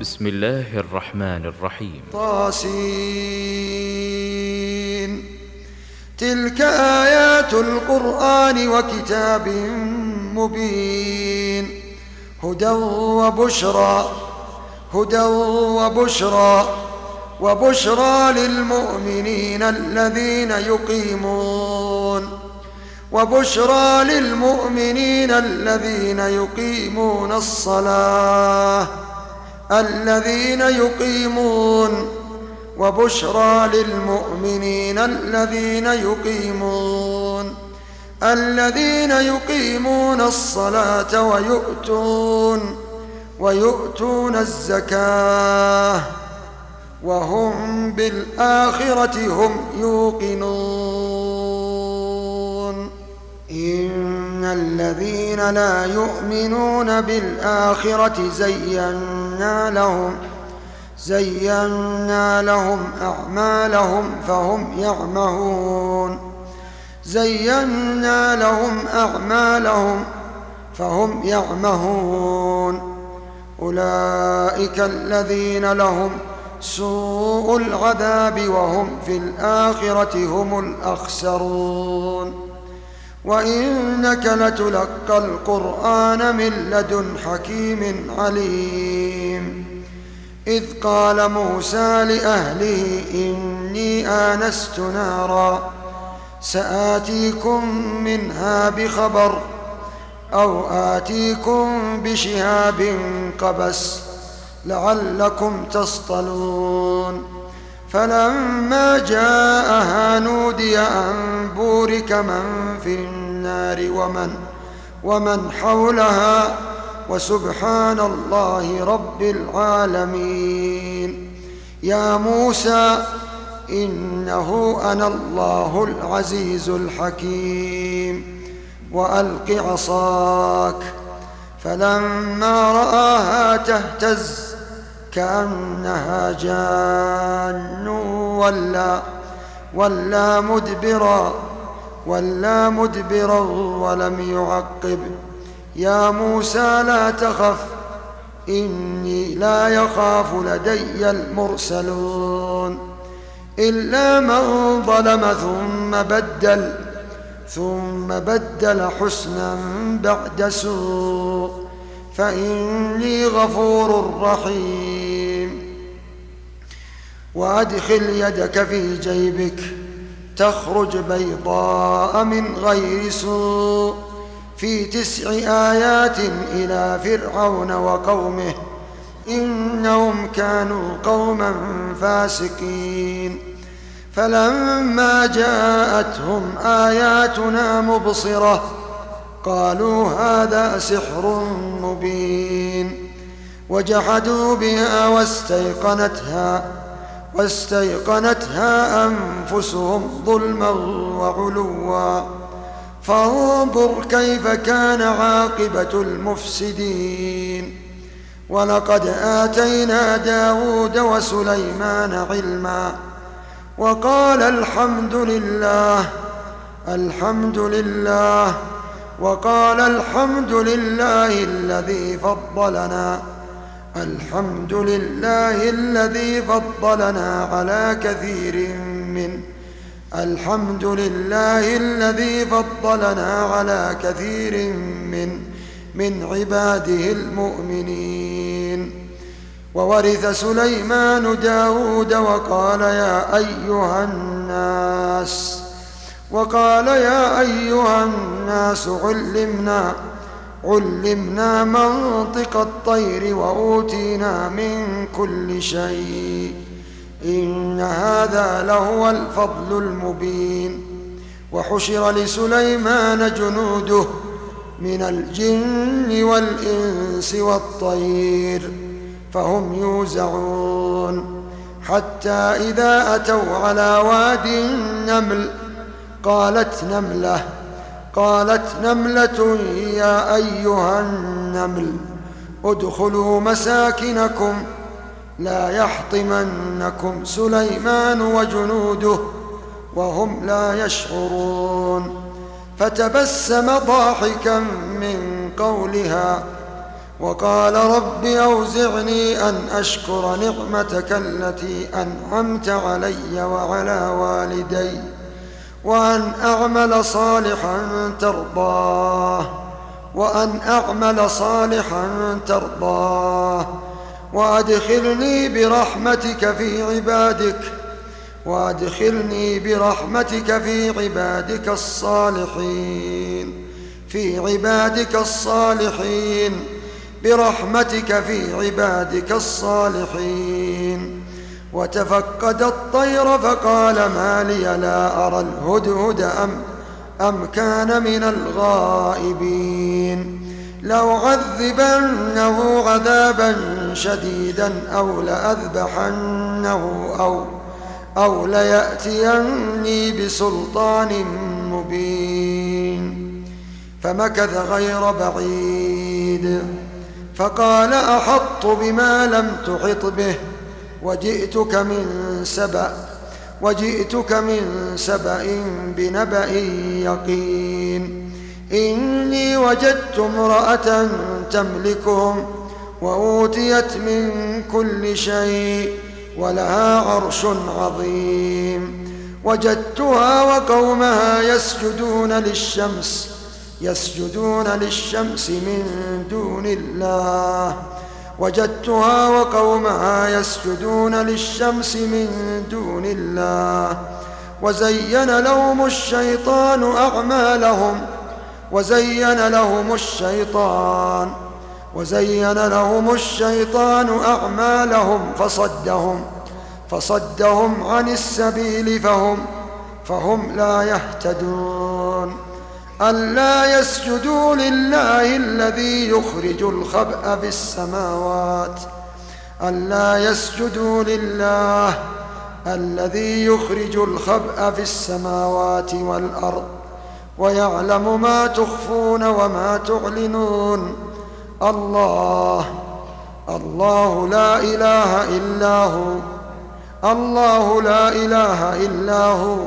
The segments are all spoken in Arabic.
بسم الله الرحمن الرحيم. طاسين. تلك آيات القرآن وكتاب مبين. هدى وبشرى. هدى وبشرى. وبشرى للمؤمنين الذين يقيمون. وبشرى للمؤمنين الذين يقيمون الصلاة. الذين يقيمون وبشرى للمؤمنين الذين يقيمون الذين يقيمون الصلاة ويؤتون ويؤتون الزكاة وهم بالآخرة هم يوقنون. إن الذين لا يؤمنون بالآخرة زينا لهم زينا لهم أعمالهم فهم يعمهون. زينا لهم أعمالهم فهم يعمهون. أولئك الذين لهم سوء العذاب وهم في الآخرة هم الأخسرون. وإنك لتلقى القرآن من لدن حكيم عليم. إذ قال موسى لأهله إني آنست نارا سآتيكم منها بخبر أو آتيكم بشهاب قبس لعلكم تصطلون. فلما جاءها نودي أن بورك من في النار ومن ومن حولها وسبحان الله رب العالمين. يا موسى إنه أنا الله العزيز الحكيم. وألق عصاك فلما رآها تهتز كأنها جان ولا ولا مدبرا. ولا مدبرا ولم يعقب. يا موسى لا تخف إني لا يخاف لدي المرسلون. إلا من ظلم ثم بدل ثم بدل حسنا بعد سوء. فإني غفور رحيم. وأدخل يدك في جيبك. تخرج بيضاء من غير سوء في تسع آيات إلى فرعون وقومه إنهم كانوا قوما فاسقين. فلما جاءتهم آياتنا مبصرة قالوا هذا سحر مبين. وجحدوا بها واستيقنتها واستيقنتها أنفسهم ظلما وعلوا. فانظر كيف كان عاقبة المفسدين. ولقد آتينا داود وسليمان علما. وقال الحمد لله الحمد لله. وقال الحمد لله الذي فضلنا. الحمد لله الذي فضلنا على كثير من الحمد لله الذي فضلنا على كثير من من عباده المؤمنين. وورث سليمان داود وقال يا أيها الناس وقال يا أيها الناس علمنا علمنا منطق الطير وأوتينا من كل شيء. إن هذا لهو الفضل المبين. وحشر لسليمان جنوده من الجن والإنس والطير. فهم يوزعون. حتى إذا أتوا على واد النمل قالت نملة قالت نملة يا أيها النمل ادخلوا مساكنكم لا يحطمنكم سليمان وجنوده وهم لا يشعرون. فتبسم ضاحكا من قولها وقال رب أوزعني أن أشكر نعمتك التي أنعمت علي وعلى والدي. وأن أعمل صالحا ترضاه. وأن أعمل صالحا ترضاه. وأدخلني برحمتك في عبادك. وأدخلني برحمتك في عبادك الصالحين. في عبادك الصالحين. برحمتك في عبادك الصالحين. وتفقد الطير فقال ما لي لا أرى الهدهد أم أم كان من الغائبين. لأعذبنه عذابا شديدا أو لأذبحنه أو أو ليأتيني بسلطان مبين. فمكث غير بعيد. فقال أحط بما لم تحط به. وجئتك من سبأ وجئتك من سبأ بنبأ يقين. إني وجدت امرأة تملكهم وأوتيت من كل شيء ولها عرش عظيم. وجدتها وقومها يسجدون للشمس يسجدون للشمس من دون الله. وجدتها وقومها يسجدون للشمس من دون الله. وزين لهم الشيطان أعمالهم. وزين لهم الشيطان. وزين لهم الشيطان أعمالهم. فصدهم. فصدهم عن السبيل فهم. فهم لا يهتدون. ألا يسجدوا لله الذي يخرج الخبأ في السماوات. ألا يسجدوا لله الذي يخرج الخبأ في السماوات والأرض ويعلم ما تخفون وما تعلنون. الله الله لا إله إلا هو. الله لا إله إلا هو.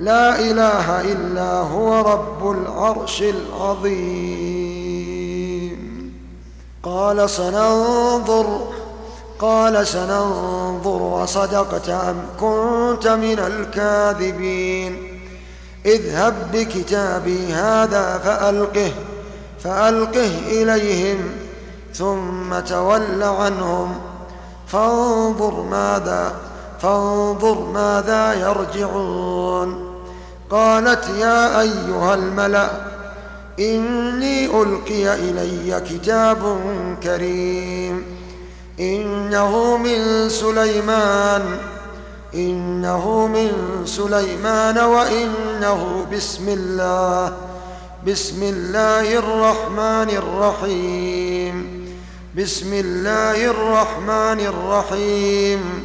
لا إله إلا هو رب العرش العظيم. قال سننظر قال سننظر وصدقت أم كنت من الكاذبين. اذهب بكتابي هذا فألقه فألقه إليهم ثم تول عنهم. فانظر ماذا فانظر ماذا يرجعون. قالت يا أيها الملأ إني ألقي إلي كتاب كريم إنه من سليمان إنه من سليمان وإنه بسم الله بسم الله الرحمن الرحيم بسم الله الرحمن الرحيم.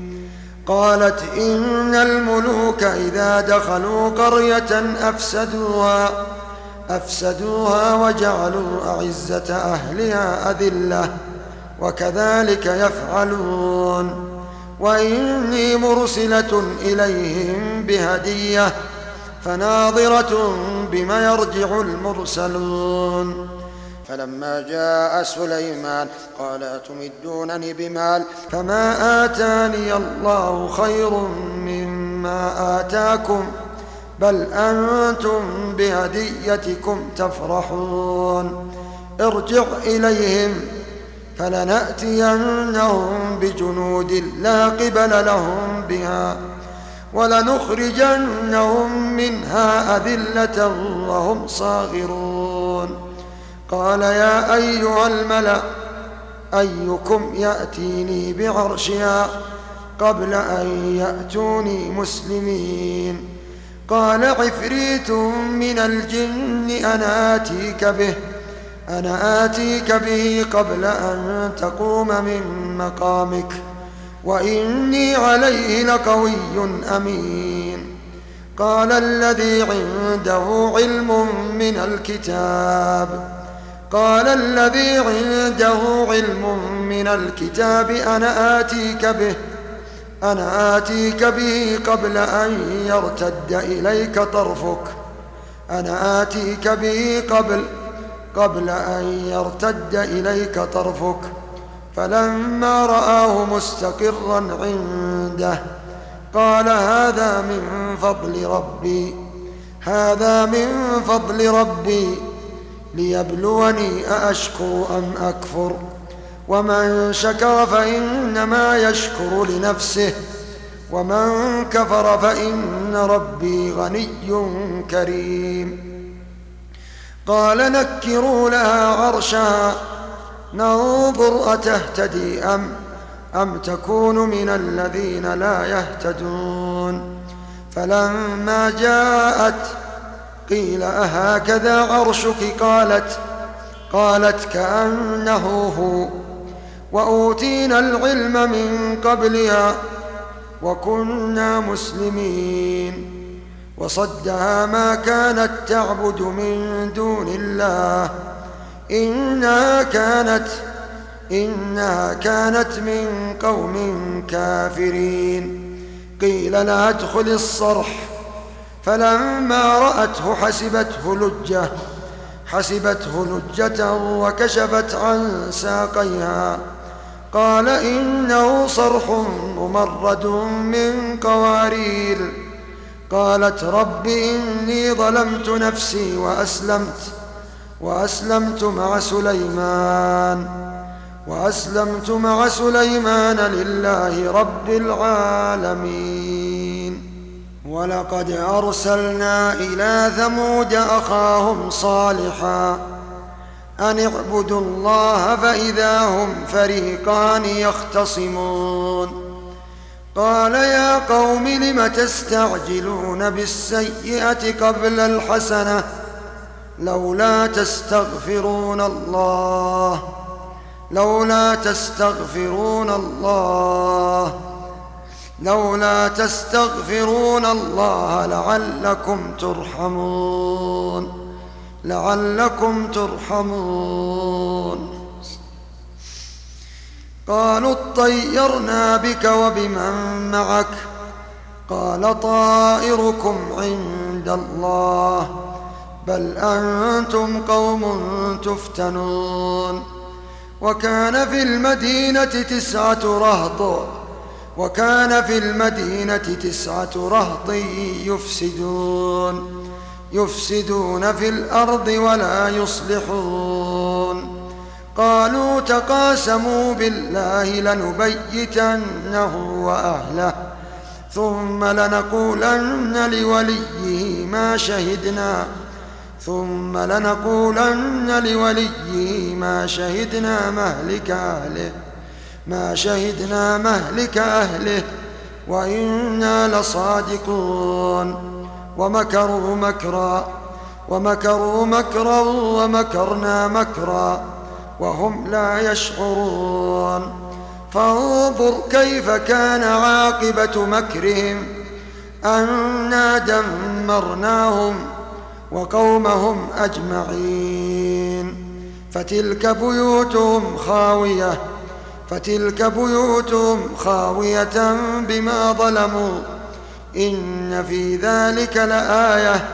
قالت إن الملوك إذا دخلوا قرية أفسدوها أفسدوها وجعلوا أعزة أهلها أذلة وكذلك يفعلون. وإني مرسلة إليهم بهدية فناظرة بما يرجع المرسلون. فلما جاء سليمان قال تمدونني بمال؟ فما آتاني الله خير مما آتاكم بل أنتم بهديتكم تفرحون. ارجع إليهم فلنأتينهم بجنود لا قبل لهم بها ولنخرجنهم منها أذلة وهم صاغرون. قال يا أيها الملأ أيكم يأتيني بعرشها قبل أن يأتوني مسلمين. قال عفريت من الجن أنا آتيك به أنا آتيك به قبل أن تقوم من مقامك وإني عليه لقوي أمين. قال الذي عنده علم من الكتاب قال الذي عنده علم من الكتاب أنا آتيك به أنا آتيك به قبل أن يرتد إليك طرفك. أنا آتيك به قبل قبل أن يرتد إليك طرفك. فلما رآه مستقرا عنده قال هذا من فضل ربي هذا من فضل ربي. ليبلوني أأشكر أم أكفر؟ ومن شكر فإنما يشكر لنفسه. ومن كفر فإن ربي غني كريم. قال نكروا لها عرشها ننظر أتهتدي أم أم تكون من الذين لا يهتدون. فلما جاءت قيل أهكذا عرشك؟ قالت قالت كأنه هو. وأوتينا العلم من قبلها وكنا مسلمين. وصدها ما كانت تعبد من دون الله. إنها كانت إنها كانت من قوم كافرين. قيل لا أدخل الصرح. فلما رأته حسبته لجة حسبته لجة وكشفت عن ساقيها. قال إنه صرح ممرد من قوارير. قالت رب إني ظلمت نفسي وأسلمت وأسلمت مع سليمان وأسلمت مع سليمان لله رب العالمين. ولقد أرسلنا إلى ثمود أخاهم صالحا. أن اعبدوا الله فإذا هم فريقان يختصمون. قال يا قوم لم تستعجلون بالسيئة قبل الحسنة؟ لولا تستغفرون الله. لولا تستغفرون الله. لولا تستغفرون الله لعلكم ترحمون. لعلكم ترحمون. قالوا اطيرنا بك وبمن معك. قال طائركم عند الله. بل أنتم قوم تفتنون. وكان في المدينة تسعة رهط. وكان في المدينة تسعة رهط يفسدون يفسدون في الأرض ولا يصلحون. قالوا تقاسموا بالله لنبيتنه وأهله ثم لنقولن لوليه ما شهدنا ثم لنقولن لوليه ما شهدنا مهلك أهله. ما شهدنا مهلك أهله وإنا لصادقون. ومكروا مكرا ومكروا مكرا ومكرنا مكرا وهم لا يشعرون. فانظر كيف كان عاقبة مكرهم أنا دمرناهم وقومهم أجمعين. فتلك بيوتهم خاوية فتلك بيوتهم خاوية بما ظلموا إن في ذلك لآية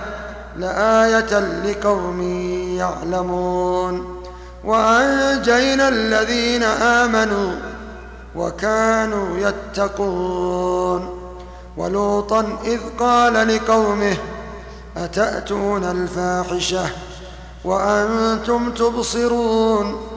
لآية لقوم يعلمون. وأنجينا الذين آمنوا وكانوا يتقون. ولوطا إذ قال لقومه أتأتون الفاحشة وأنتم تبصرون؟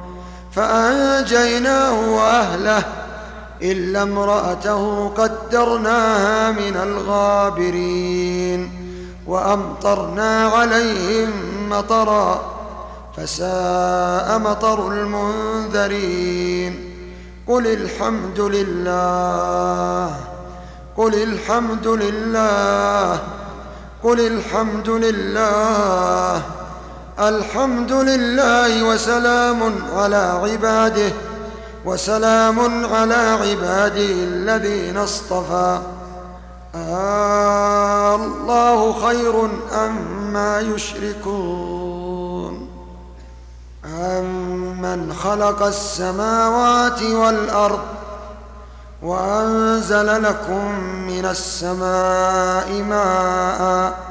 فأنجيناه وأهله إلا امرأته قدرناها من الغابرين وأمطرنا عليهم مطرًا فساء مطر المنذرين. قل الحمد لله قل الحمد لله قل الحمد لله. الحمد لله وسلام على عباده وسلام على عباده الذين اصطفى. آه الله خير أما يشركون. أمن خلق السماوات والأرض وأنزل لكم من السماء ماء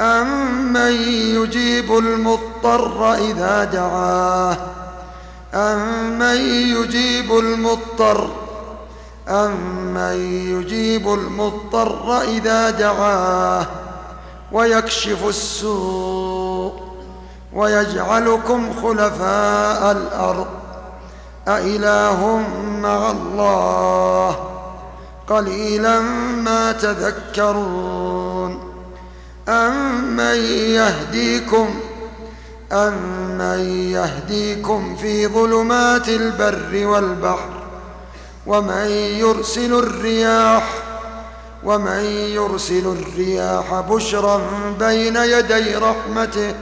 أمن يجيب المضطر إذا دعاه؟ أمن يجيب المضطر؟ أمن يجيب المضطر إذا دعاه؟ ويكشف السوء ويجعلكم خلفاء الأرض أإله مع الله قليلا ما تذكرون أمن يهديكم أمن يهديكم في ظلمات البر والبحر ومن يرسل الرياح ومن يرسل الرياح بشرا بين يدي رحمته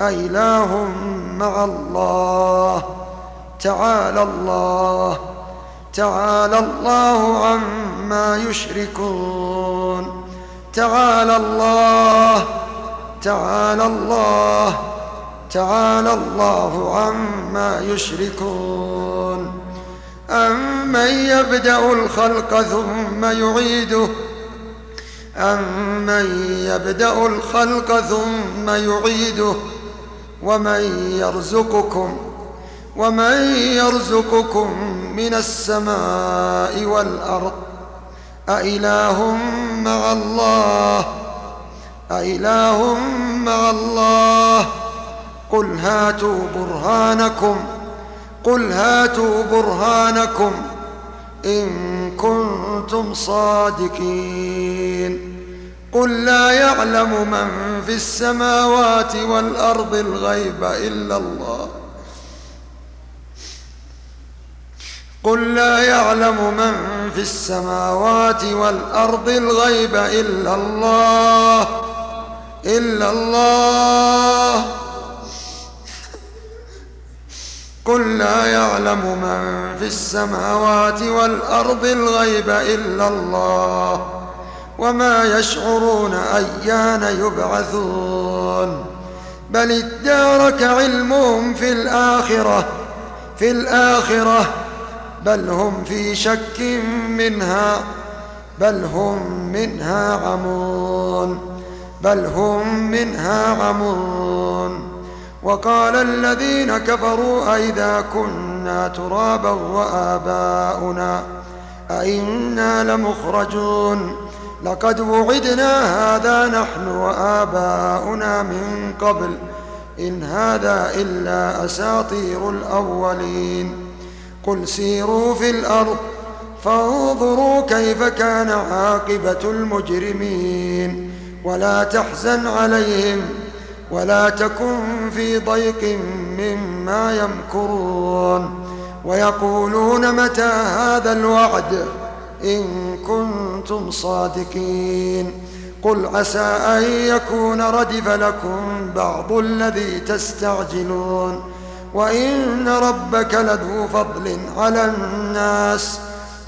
أإله مع الله تعالى الله تعالى الله عما يشركون تعالى الله تعالى الله تعالى الله عما يشركون. أمن يبدأ الخلق ثم يعيده أمن يبدأ الخلق ثم يعيده ومن يرزقكم ومن يرزقكم من السماء والأرض. أإله مع الله؟ أإله مع الله؟ قل هاتوا برهانكم قل هاتوا برهانكم إن كنتم صادقين. قل لا يعلم من في السماوات والأرض الغيب إلا الله. قل لا يعلم من في السماوات والأرض الغيب إلا الله إلا الله. قل لا يعلم من في السماوات والأرض الغيب إلا الله وما يشعرون أيان يبعثون. بل ادارك علمهم في الآخرة في الآخرة بل هم في شك منها بل هم منها عمون بل هم منها عمون. وقال الذين كفروا أئذا كنا ترابا وآباؤنا أئنا لمخرجون. لقد وعدنا هذا نحن وآباؤنا من قبل إن هذا إلا أساطير الأولين. قل سيروا في الأرض فانظروا كيف كان عاقبة المجرمين. ولا تحزن عليهم ولا تكن في ضيق مما يمكرون. ويقولون متى هذا الوعد إن كنتم صادقين. قل عسى أن يكون ردف لكم بعض الذي تستعجلون. وإن ربك لذو فضل على الناس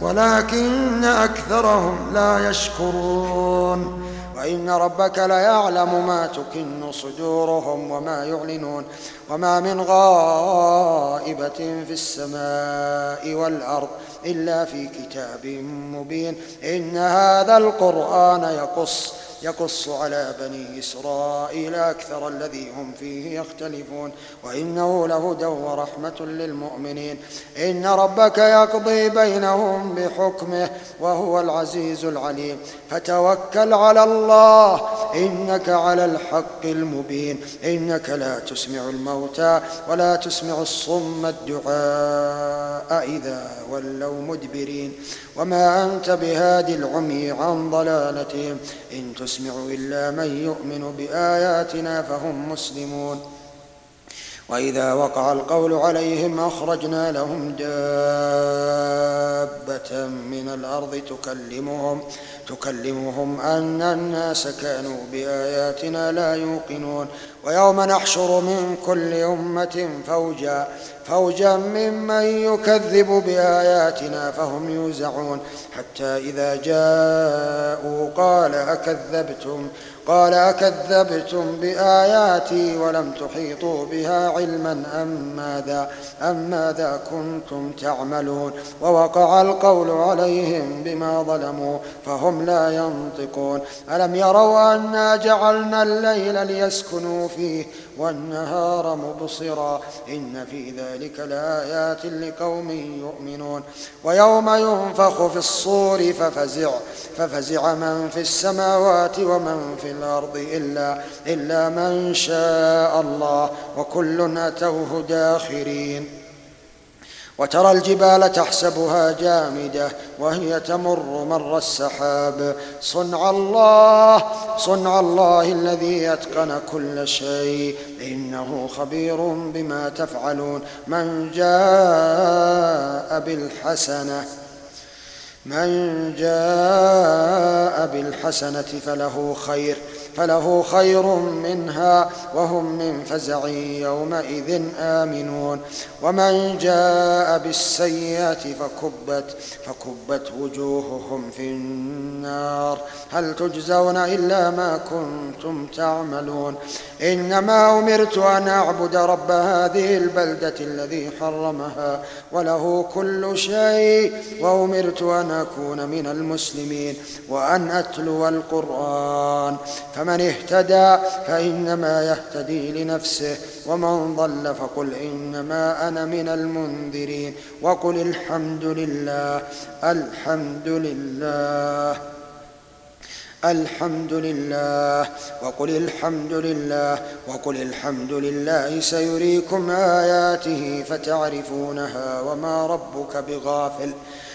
ولكن أكثرهم لا يشكرون وإن ربك ليعلم ما تكن صدورهم وما يعلنون وما من غائبة في السماء والأرض إلا في كتاب مبين إن هذا القرآن يقص يقص على بني إسرائيل أكثر الذي هم فيه يختلفون وإنه لهدى ورحمة للمؤمنين. إن ربك يقضي بينهم بحكمه وهو العزيز العليم. فتوكل على الله إنك على الحق المبين. إنك لا تسمع الموتى ولا تسمع الصم الدعاء إذا ولوا مدبرين. وما أنت بهاد العمي عن ضلالتهم. إن تسمع إلا من يؤمن بآياتنا فهم مسلمون وإذا وقع القول عليهم أخرجنا لهم دابة من الأرض تكلمهم تكلمهم أن الناس كانوا بآياتنا لا يوقنون. ويوم نحشر من كل أمة فوجا فوجا ممن يكذب بآياتنا فهم يوزعون. حتى إذا جاءوا قال أكذبتم؟ قال أكذبتم بآياتي ولم تحيطوا بها علما أم ماذا أم ماذا كنتم تعملون ووقع القول عليهم بما ظلموا فهم لا ينطقون ألم يروا أنا جعلنا الليل ليسكنوا فيه والنهار مبصرا. إن في ذلك لآيات لقوم يؤمنون. ويوم ينفخ في الصور ففزع. ففزع من في السماوات ومن في الأرض إلا, إلا من شاء الله. وكل أتوه داخرين. وترى الجبال تحسبها جامدة وهي تمر مر السحاب. صنع الله صنع الله الذي أتقن كل شيء. إنه خبير بما تفعلون. من جاء بالحسنة من جاء بالحسنة فله خير. فله خير منها وهم من فزع يومئذ آمنون. ومن جاء بالسيئة فكبت فكبت وجوههم في النار. هل تجزون إلا ما كنتم تعملون؟ إنما أمرت أن أعبد رب هذه البلدة الذي حرمها وله كل شيء وأمرت أن أكون من المسلمين وأن أتلو القرآن. فمن اهتدى فإنما يهتدي لنفسه ومن ضل فقل إنما أنا من المنذرين. وقل الحمد لله الحمد لله الحمد لله. وقل الحمد لله وقل الحمد لله. سيريكم آياته فتعرفونها وما ربك بغافل.